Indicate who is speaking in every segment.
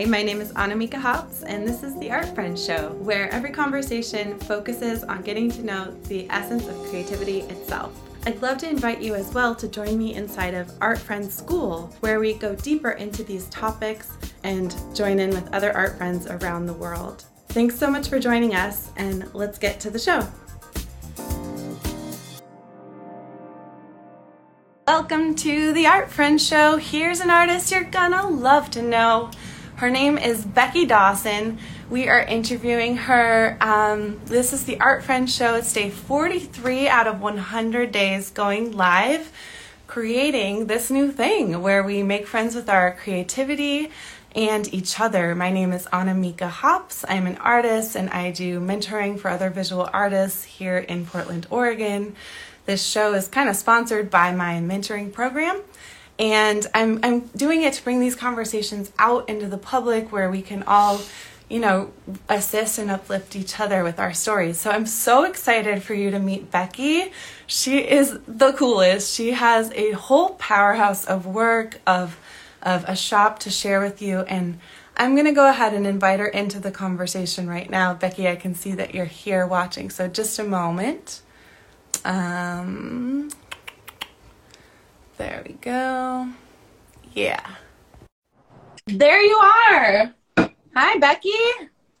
Speaker 1: Hi, my name is Annamieka Hops, and this is the Art Friends Show, where every conversation focuses on getting to know the essence of creativity itself. I'd love to invite you as well to join me inside of Art Friends School, where we go deeper into these topics and join in with other art friends around the world. Thanks so much for joining us, and let's get to the show. Welcome to the Art Friends Show. Here's an artist you're gonna love to know. Her name is Becky Dawson. We are interviewing her. Um, this is the Art Friends Show. It's day 43 out of 100 days going live, creating this new thing where we make friends with our creativity and each other. My name is Annamieka Hops. I'm an artist and I do mentoring for other visual artists here in Portland, Oregon. This show is kind of sponsored by my mentoring program and I'm I'm doing it to bring these conversations out into the public where we can all you know assist and uplift each other with our stories. So I'm so excited for you to meet Becky. She is the coolest. She has a whole powerhouse of work of of a shop to share with you and I'm going to go ahead and invite her into the conversation right now. Becky, I can see that you're here watching. So just a moment. Um there we go. Yeah. There you are. Hi, Becky.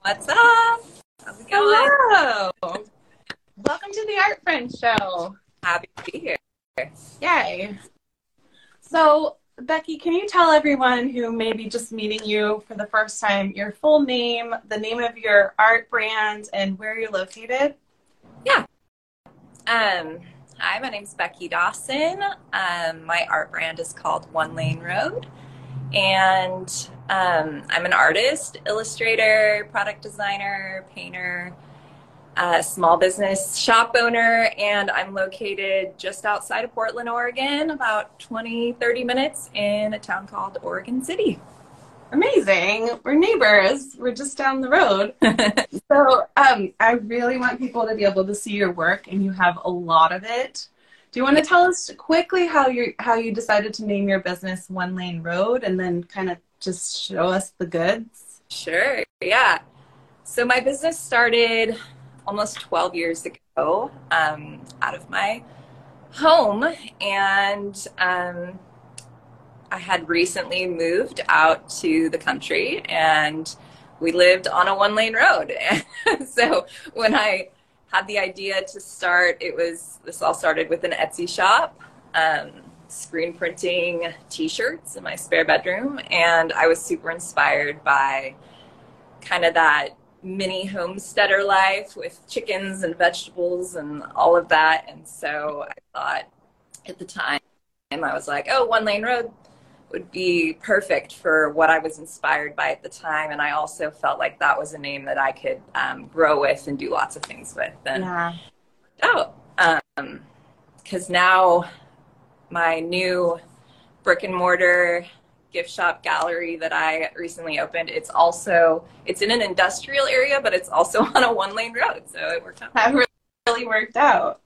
Speaker 2: What's up?
Speaker 1: How's it going? Hello. Welcome to the Art Friends Show.
Speaker 2: Happy to be here.
Speaker 1: Yay. So, Becky, can you tell everyone who may be just meeting you for the first time your full name, the name of your art brand, and where you're located?
Speaker 2: Yeah. Um, Hi, my name is Becky Dawson. Um, my art brand is called One Lane Road. And um, I'm an artist, illustrator, product designer, painter, uh, small business shop owner, and I'm located just outside of Portland, Oregon, about 20, 30 minutes in a town called Oregon City.
Speaker 1: Amazing. We're neighbors. We're just down the road. so um, I really want people to be able to see your work, and you have a lot of it. Do you want to tell us quickly how you how you decided to name your business One Lane Road, and then kind of just show us the goods?
Speaker 2: Sure. Yeah. So my business started almost 12 years ago um, out of my home, and um, I had recently moved out to the country and we lived on a one lane road. so when I had the idea to start, it was this all started with an Etsy shop, um, screen printing t shirts in my spare bedroom. And I was super inspired by kind of that mini homesteader life with chickens and vegetables and all of that. And so I thought at the time, I was like, oh, one lane road would be perfect for what I was inspired by at the time. And I also felt like that was a name that I could um, grow with and do lots of things with. And yeah. oh, because um, now my new brick and mortar gift shop gallery that I recently opened, it's also it's in an industrial area, but it's also on a one lane road. So it worked out.
Speaker 1: That really worked out.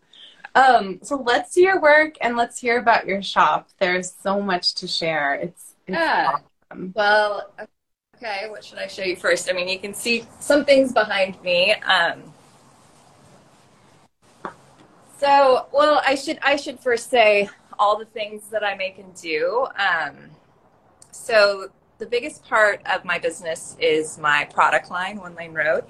Speaker 1: Um, so let's see your work and let's hear about your shop. There's so much to share. It's, it's
Speaker 2: yeah. Awesome. Well, okay. What should I show you first? I mean, you can see some things behind me. Um, so, well, I should I should first say all the things that I make and do. Um, so, the biggest part of my business is my product line, One Lane Road,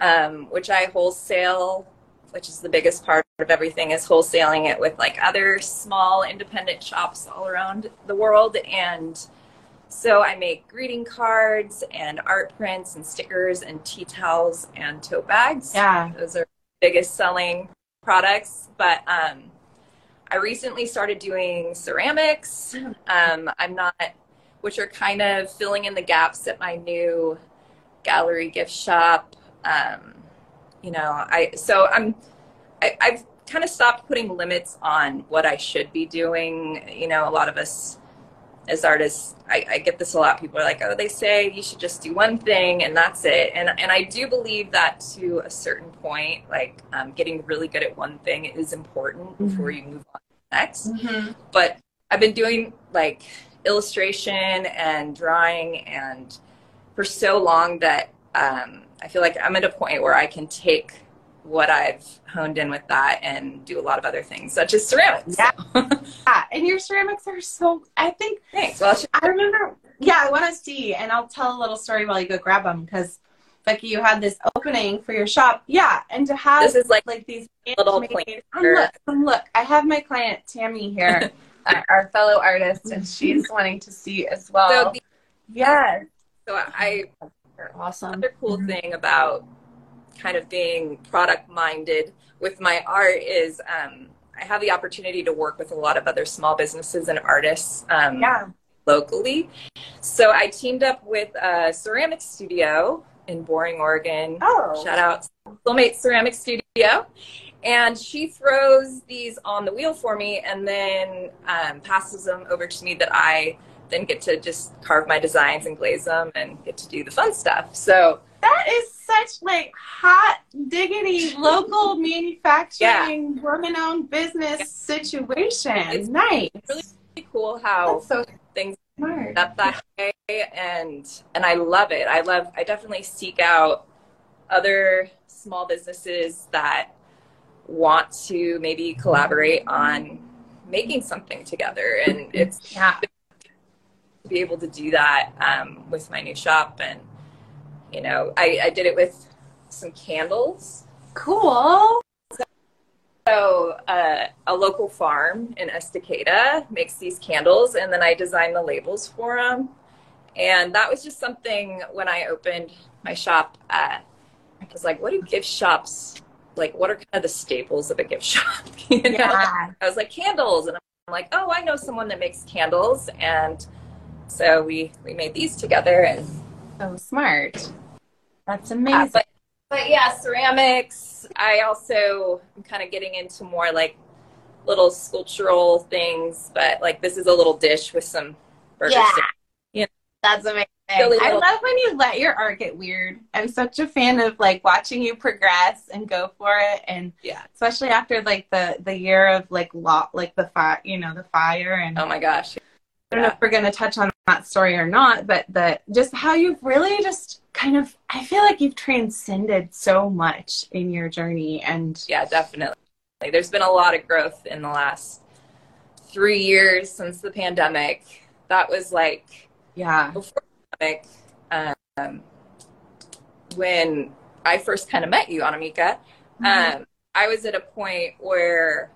Speaker 2: um, which I wholesale which is the biggest part of everything, is wholesaling it with like other small independent shops all around the world. And so I make greeting cards and art prints and stickers and tea towels and tote bags.
Speaker 1: Yeah.
Speaker 2: Those are biggest selling products. But um, I recently started doing ceramics. Um, I'm not, which are kind of filling in the gaps at my new gallery gift shop. Um, you know, I so I'm I, I've kind of stopped putting limits on what I should be doing. You know, a lot of us as artists, I, I, get this a lot. People are like, "Oh, they say you should just do one thing and that's it." And and I do believe that to a certain point, like um, getting really good at one thing is important mm-hmm. before you move on to the next. Mm-hmm. But I've been doing like illustration and drawing and for so long that um, I feel like I'm at a point where I can take what I've honed in with that and do a lot of other things, such as ceramics.
Speaker 1: Yeah. yeah. And your ceramics are so, I think.
Speaker 2: Thanks. Well,
Speaker 1: I remember, yeah, I want to see, and I'll tell a little story while you go grab them because. Becky, you had this opening for your shop, yeah, and to have
Speaker 2: this is like
Speaker 1: like these
Speaker 2: little
Speaker 1: made, look, look, I have my client Tammy here, our fellow artist, and she's wanting to see as well.
Speaker 2: So the,
Speaker 1: yes,
Speaker 2: so I
Speaker 1: awesome.
Speaker 2: Another cool thing about kind of being product minded with my art is um, I have the opportunity to work with a lot of other small businesses and artists um,
Speaker 1: yeah.
Speaker 2: locally. So I teamed up with a ceramic studio in Boring, Oregon.
Speaker 1: Oh.
Speaker 2: Shout out Soulmate Ceramic Studio. And she throws these on the wheel for me and then um, passes them over to me that I then get to just carve my designs and glaze them and get to do the fun stuff. So
Speaker 1: that is such like hot diggity local manufacturing yeah. woman owned business yeah. situation. It's nice.
Speaker 2: Really cool how
Speaker 1: so
Speaker 2: things
Speaker 1: smart.
Speaker 2: up that way and and I love it. I love I definitely seek out other small businesses that want to maybe collaborate on making something together and it's
Speaker 1: yeah
Speaker 2: be able to do that um, with my new shop and you know I, I did it with some candles
Speaker 1: cool
Speaker 2: so uh, a local farm in estacada makes these candles and then i design the labels for them and that was just something when i opened my shop uh, i was like what do gift shops like what are kind of the staples of a gift shop you know?
Speaker 1: yeah.
Speaker 2: i was like candles and i'm like oh i know someone that makes candles and so we we made these together and
Speaker 1: so smart. That's amazing.
Speaker 2: but, but yeah, ceramics. I also am kind of getting into more like little sculptural things, but like this is a little dish with some burger
Speaker 1: Yeah.
Speaker 2: sticks. You know,
Speaker 1: That's amazing. I love when you let your art get weird. I'm such a fan of like watching you progress and go for it, and
Speaker 2: yeah.
Speaker 1: especially after like the the year of like lot like the fire, you know, the fire and
Speaker 2: Oh my gosh.
Speaker 1: I don't know if we're going to touch on that story or not, but the just how you've really just kind of I feel like you've transcended so much in your journey and
Speaker 2: Yeah, definitely. Like, There's been a lot of growth in the last three years since the pandemic. That was like
Speaker 1: yeah.
Speaker 2: before the pandemic, um, when I first kind of met you, Annamieka.
Speaker 1: Mhm.
Speaker 2: Um, I was at a point where,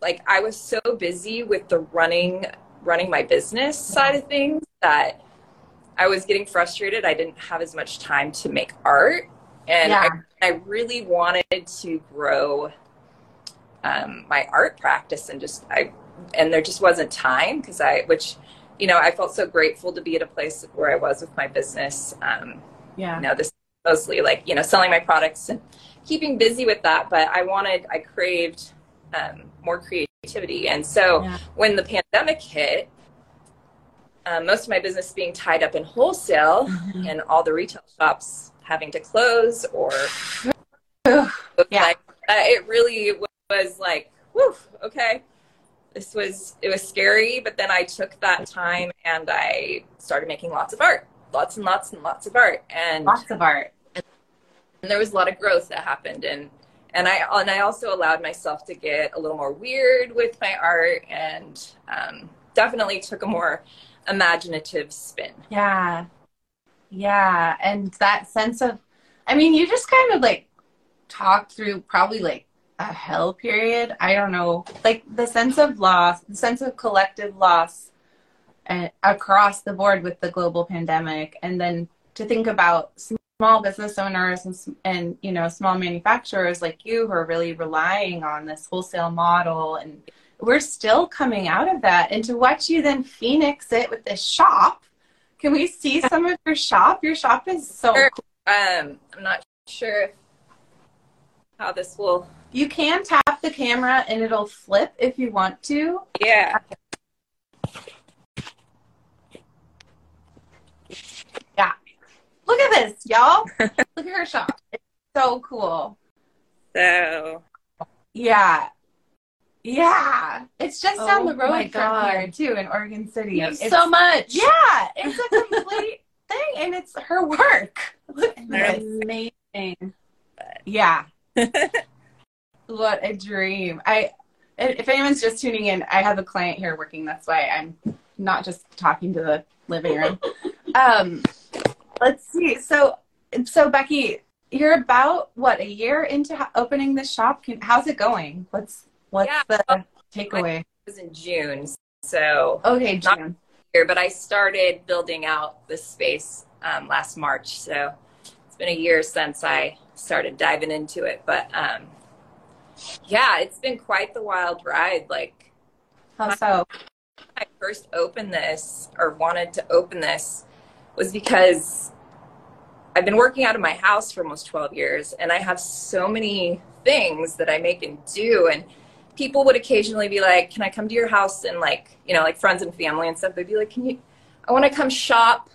Speaker 2: like, I was so busy with the running, running my business side of things that I was getting frustrated. I didn't have as much time to make art, and
Speaker 1: Yeah.
Speaker 2: I, I really wanted to grow um, my art practice, and just I, and there just wasn't time because I, which, you know, I felt so grateful to be at a place where I was with my business. Um,
Speaker 1: Yeah.
Speaker 2: you know this mostly like you know selling my products and keeping busy with that but i wanted i craved um, more creativity and so
Speaker 1: Yeah.
Speaker 2: when the pandemic hit um, most of my business being tied up in wholesale
Speaker 1: Mhm.
Speaker 2: and all the retail shops having to close or
Speaker 1: Yeah.
Speaker 2: like, uh, it really was like whew, okay this was it was scary but then i took that time and i started making lots of art lots and lots and lots of art and
Speaker 1: Lots of art.
Speaker 2: and there was a lot of growth that happened and and I and I also allowed myself to get a little more weird with my art and um, definitely took a more imaginative spin.
Speaker 1: Yeah. Yeah. And that sense of, I mean, you just kind of like talked through probably like a hell period. I don't know. Like the sense of loss, the sense of collective loss and across the board with the global pandemic. And then to think about small business owners and, and you know, small manufacturers like you who are really relying on this wholesale model and we're still coming out of that and to watch you then phoenix it with this shop can we see some of your shop your shop is so
Speaker 2: Sure.
Speaker 1: cool.
Speaker 2: Um, I'm not sure how this will.
Speaker 1: you can tap the camera and it'll flip if you want to
Speaker 2: Yeah,
Speaker 1: look at this y'all look at her shop it's so cool
Speaker 2: so
Speaker 1: yeah yeah it's just down
Speaker 3: Oh
Speaker 1: the road from here too in oregon city It's-
Speaker 3: so much.
Speaker 1: yeah it's a complete thing, and it's her work. Look
Speaker 3: amazing.
Speaker 1: Yeah. what a dream. I if anyone's just tuning in, I have a client here working. That's why I'm not just talking to the living room. Um let's see. So so Becky, you're about what a year into opening this shop. Can, how's it going? What's what's
Speaker 2: Yeah.
Speaker 1: the takeaway?
Speaker 2: It was in June, so
Speaker 1: Okay, June.
Speaker 2: here, but I started building out this space um, last March. So it's been a year since I started diving into it. But um, yeah, it's been quite the wild ride. Like
Speaker 1: How so?
Speaker 2: I first opened this or wanted to open this was because I've been working out of my house for almost 12 years and I have so many things that I make and do. And people would occasionally be like, Can I come to your house? And like, you know, like friends and family and stuff, they'd be like, Can you, I want to come shop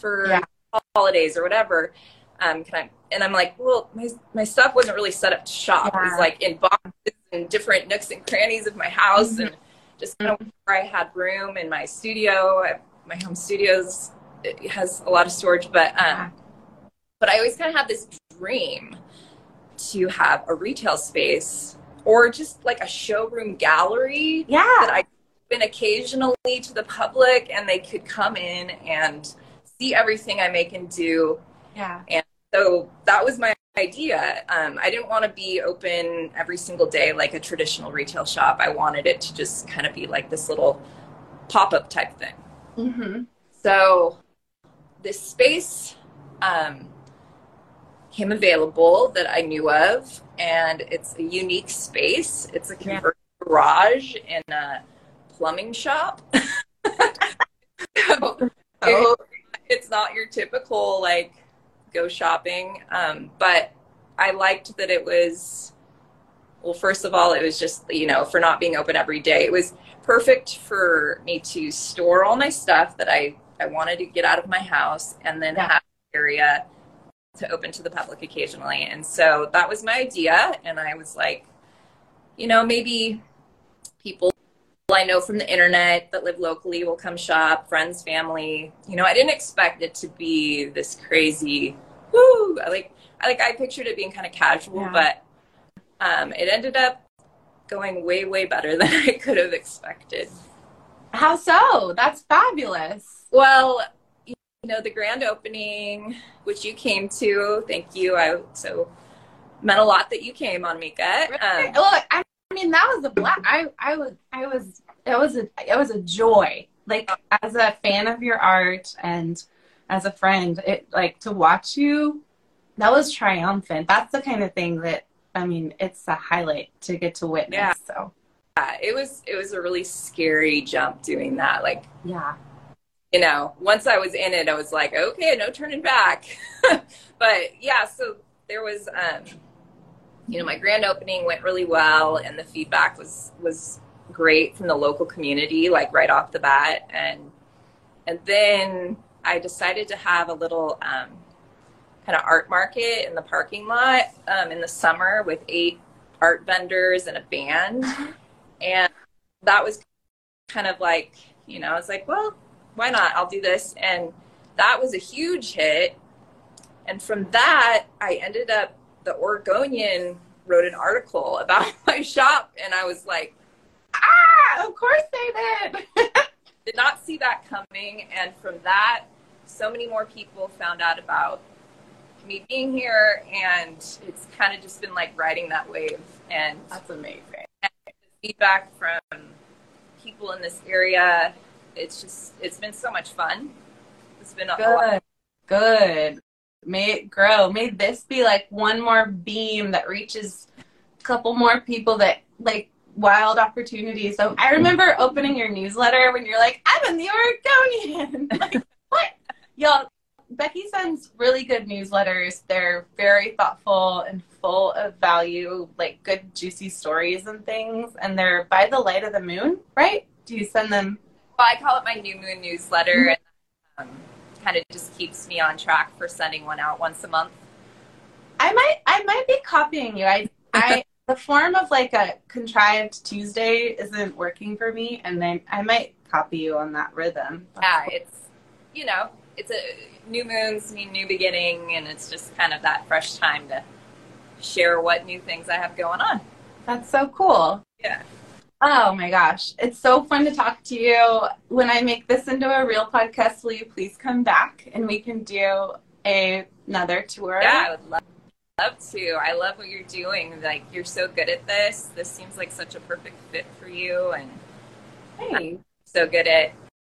Speaker 2: for
Speaker 1: Yeah.
Speaker 2: holidays or whatever. Um, can I, and I'm like, well, my, my stuff wasn't really set up to shop. It was like in boxes and different nooks and crannies of my house
Speaker 1: Mhm.
Speaker 2: and just kind of where I had room in my studio. I, my home studios it has a lot of storage, but um,
Speaker 1: Yeah.
Speaker 2: But I always kind of had this dream to have a retail space or just like a showroom gallery that
Speaker 1: Yeah.
Speaker 2: I been occasionally to the public and they could come in and see everything I make and do.
Speaker 1: Yeah.
Speaker 2: And so that was my idea. Um, I didn't want to be open every single day like a traditional retail shop. I wanted it to just kind of be like this little pop up type thing.
Speaker 1: Mm-hmm.
Speaker 2: So this space um, came available that I knew of, and it's a unique space. It's a
Speaker 1: Yeah.
Speaker 2: converted garage in a plumbing shop. so
Speaker 1: Oh,
Speaker 2: it's not your typical like go shopping, um, but I liked that it was. Well, first of all, it was just you know for not being open every day. It was perfect for me to store all my stuff that I I wanted to get out of my house, and then
Speaker 1: Yeah.
Speaker 2: have area to open to the public occasionally. And so that was my idea, and I was like, you know, maybe people I know from the internet that live locally will come shop, friends, family. You know, I didn't expect it to be this crazy. Woo! I like, I like, I pictured it being kind of casual,
Speaker 1: Yeah.
Speaker 2: but um, it ended up going way, way better than I could have expected.
Speaker 1: how so? That's fabulous.
Speaker 2: Well, know, the grand opening, which you came to, thank you. I so meant a lot that you came on Mika. Um,
Speaker 1: Look, I mean, that was a black. I, I was, I was, it was a, it was a joy. Like as a fan of your art and as a friend, it like to watch you. That was triumphant. That's the kind of thing that I mean, it's a highlight to get to witness.
Speaker 2: Yeah.
Speaker 1: So
Speaker 2: yeah, it was it was a really scary jump doing that. Like
Speaker 1: yeah,
Speaker 2: you know, once I was in it, I was like, okay, no turning back. but yeah, so there was, um, you know, my grand opening went really well, and the feedback was was great from the local community, like right off the bat, and and then I decided to have a little um, kind of art market in the parking lot um, in the summer with eight art vendors and a band, and that was kind of like, you know, I was like, well, why not? I'll do this. And that was a huge hit. And from that, I ended up, the Oregonian wrote an article about my shop. And I was like,
Speaker 1: ah, of course they did.
Speaker 2: did not see that coming. And from that, so many more people found out about me being here. And it's kind of just been like riding that wave. And
Speaker 1: That's amazing.
Speaker 2: feedback from people in this area, it's just, it's been so much fun. It's been a, a lot
Speaker 1: Good, good. May it grow. May this be like one more beam that reaches a couple more people that like wild opportunities. So I remember opening your newsletter when you're like, I'm in the Oregonian. like, what? Y'all, Becky sends really good newsletters. They're very thoughtful and full of value, like good, juicy stories and things. And they're by the light of the moon, right? Do you send them?
Speaker 2: Well, I call it my new moon newsletter, and um, kind of just keeps me on track for sending one out once a month.
Speaker 1: I might I might be copying you. I I the form of like a contrived Tuesday isn't working for me and then I might copy you on that rhythm.
Speaker 2: Yeah, it's you know, it's a new moons mean new beginning, and it's just kind of that fresh time to share what new things I have going on.
Speaker 1: That's so cool.
Speaker 2: Yeah.
Speaker 1: Oh my gosh. It's so fun to talk to you. When I make this into a real podcast, will you please come back and we can do a, another tour?
Speaker 2: Yeah, I would love, love to. I love what you're doing. Like, you're so good at this. This seems like such a perfect fit for you. And
Speaker 1: Thanks.
Speaker 2: so good at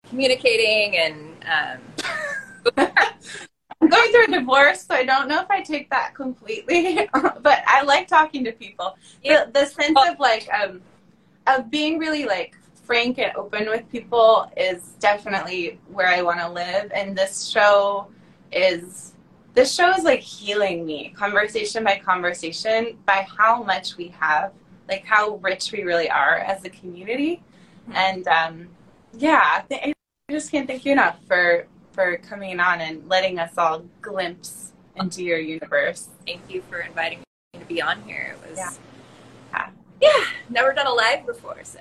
Speaker 2: communicating and um,
Speaker 1: I'm going through a divorce, so I don't know if I take that completely, but I like talking to people.
Speaker 2: Yeah.
Speaker 1: The, the sense of like um, of being really like frank and open with people is definitely where I want to live, and this show is this show is like healing me, conversation by conversation, by how much we have, like how rich we really are as a community, and um, yeah, I just can't thank you enough for for coming on and letting us all glimpse into your universe.
Speaker 2: thank you for inviting me to be on here. It was,
Speaker 1: Yeah.
Speaker 2: yeah, yeah never done a live before, so.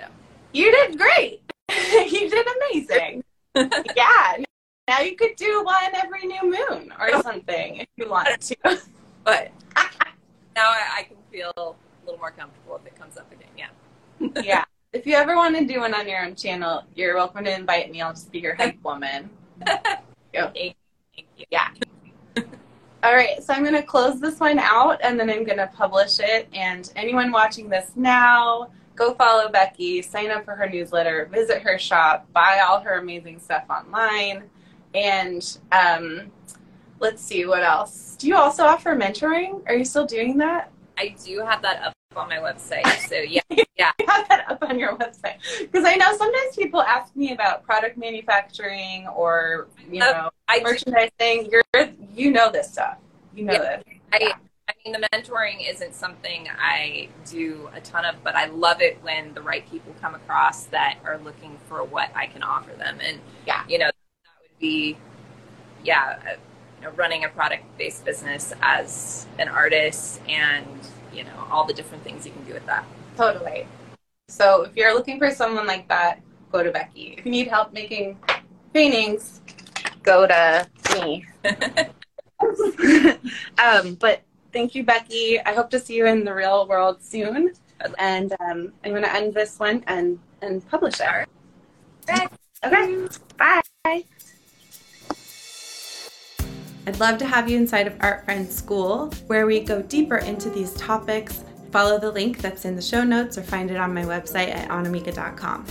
Speaker 1: You did great. you did amazing. yeah. Now you could do one every new moon or something if you want to.
Speaker 2: But now I, I can feel a little more comfortable if it comes up again. Yeah.
Speaker 1: yeah. If you ever want to do one on your own channel, you're welcome to invite me. I'll just be your hype woman.
Speaker 2: Thank you. Thank you.
Speaker 1: Yeah. All right, so I'm going to close this one out and then I'm going to publish it. And anyone watching this now, go follow Becky, sign up for her newsletter, visit her shop, buy all her amazing stuff online. And um, let's see, what else? Do you also offer mentoring? Are you still doing that?
Speaker 2: I do have that up on my website. So yeah, yeah.
Speaker 1: You have that up on your website because I know sometimes people ask me about product manufacturing or you
Speaker 2: Oh,
Speaker 1: know
Speaker 2: do,
Speaker 1: merchandising. You're you know this stuff. You know
Speaker 2: Yeah.
Speaker 1: this.
Speaker 2: I, I mean, the mentoring isn't something I do a ton of, but I love it when the right people come across that are looking for what I can offer them. And
Speaker 1: Yeah.
Speaker 2: you know, that would be, yeah, you know, running a product-based business as an artist, and you know, all the different things you can do with that.
Speaker 1: Totally. So if you're looking for someone like that, go to Becky. If you need help making paintings, go to me. um, but thank you, Becky. I hope to see you in the real world soon. And um, I'm going to end this one and, and publish it.
Speaker 2: Right.
Speaker 1: Okay. Bye. I'd love to have you inside of Art Friends School, where we go deeper into these topics. Follow the link that's in the show notes or find it on my website at annamieka.com.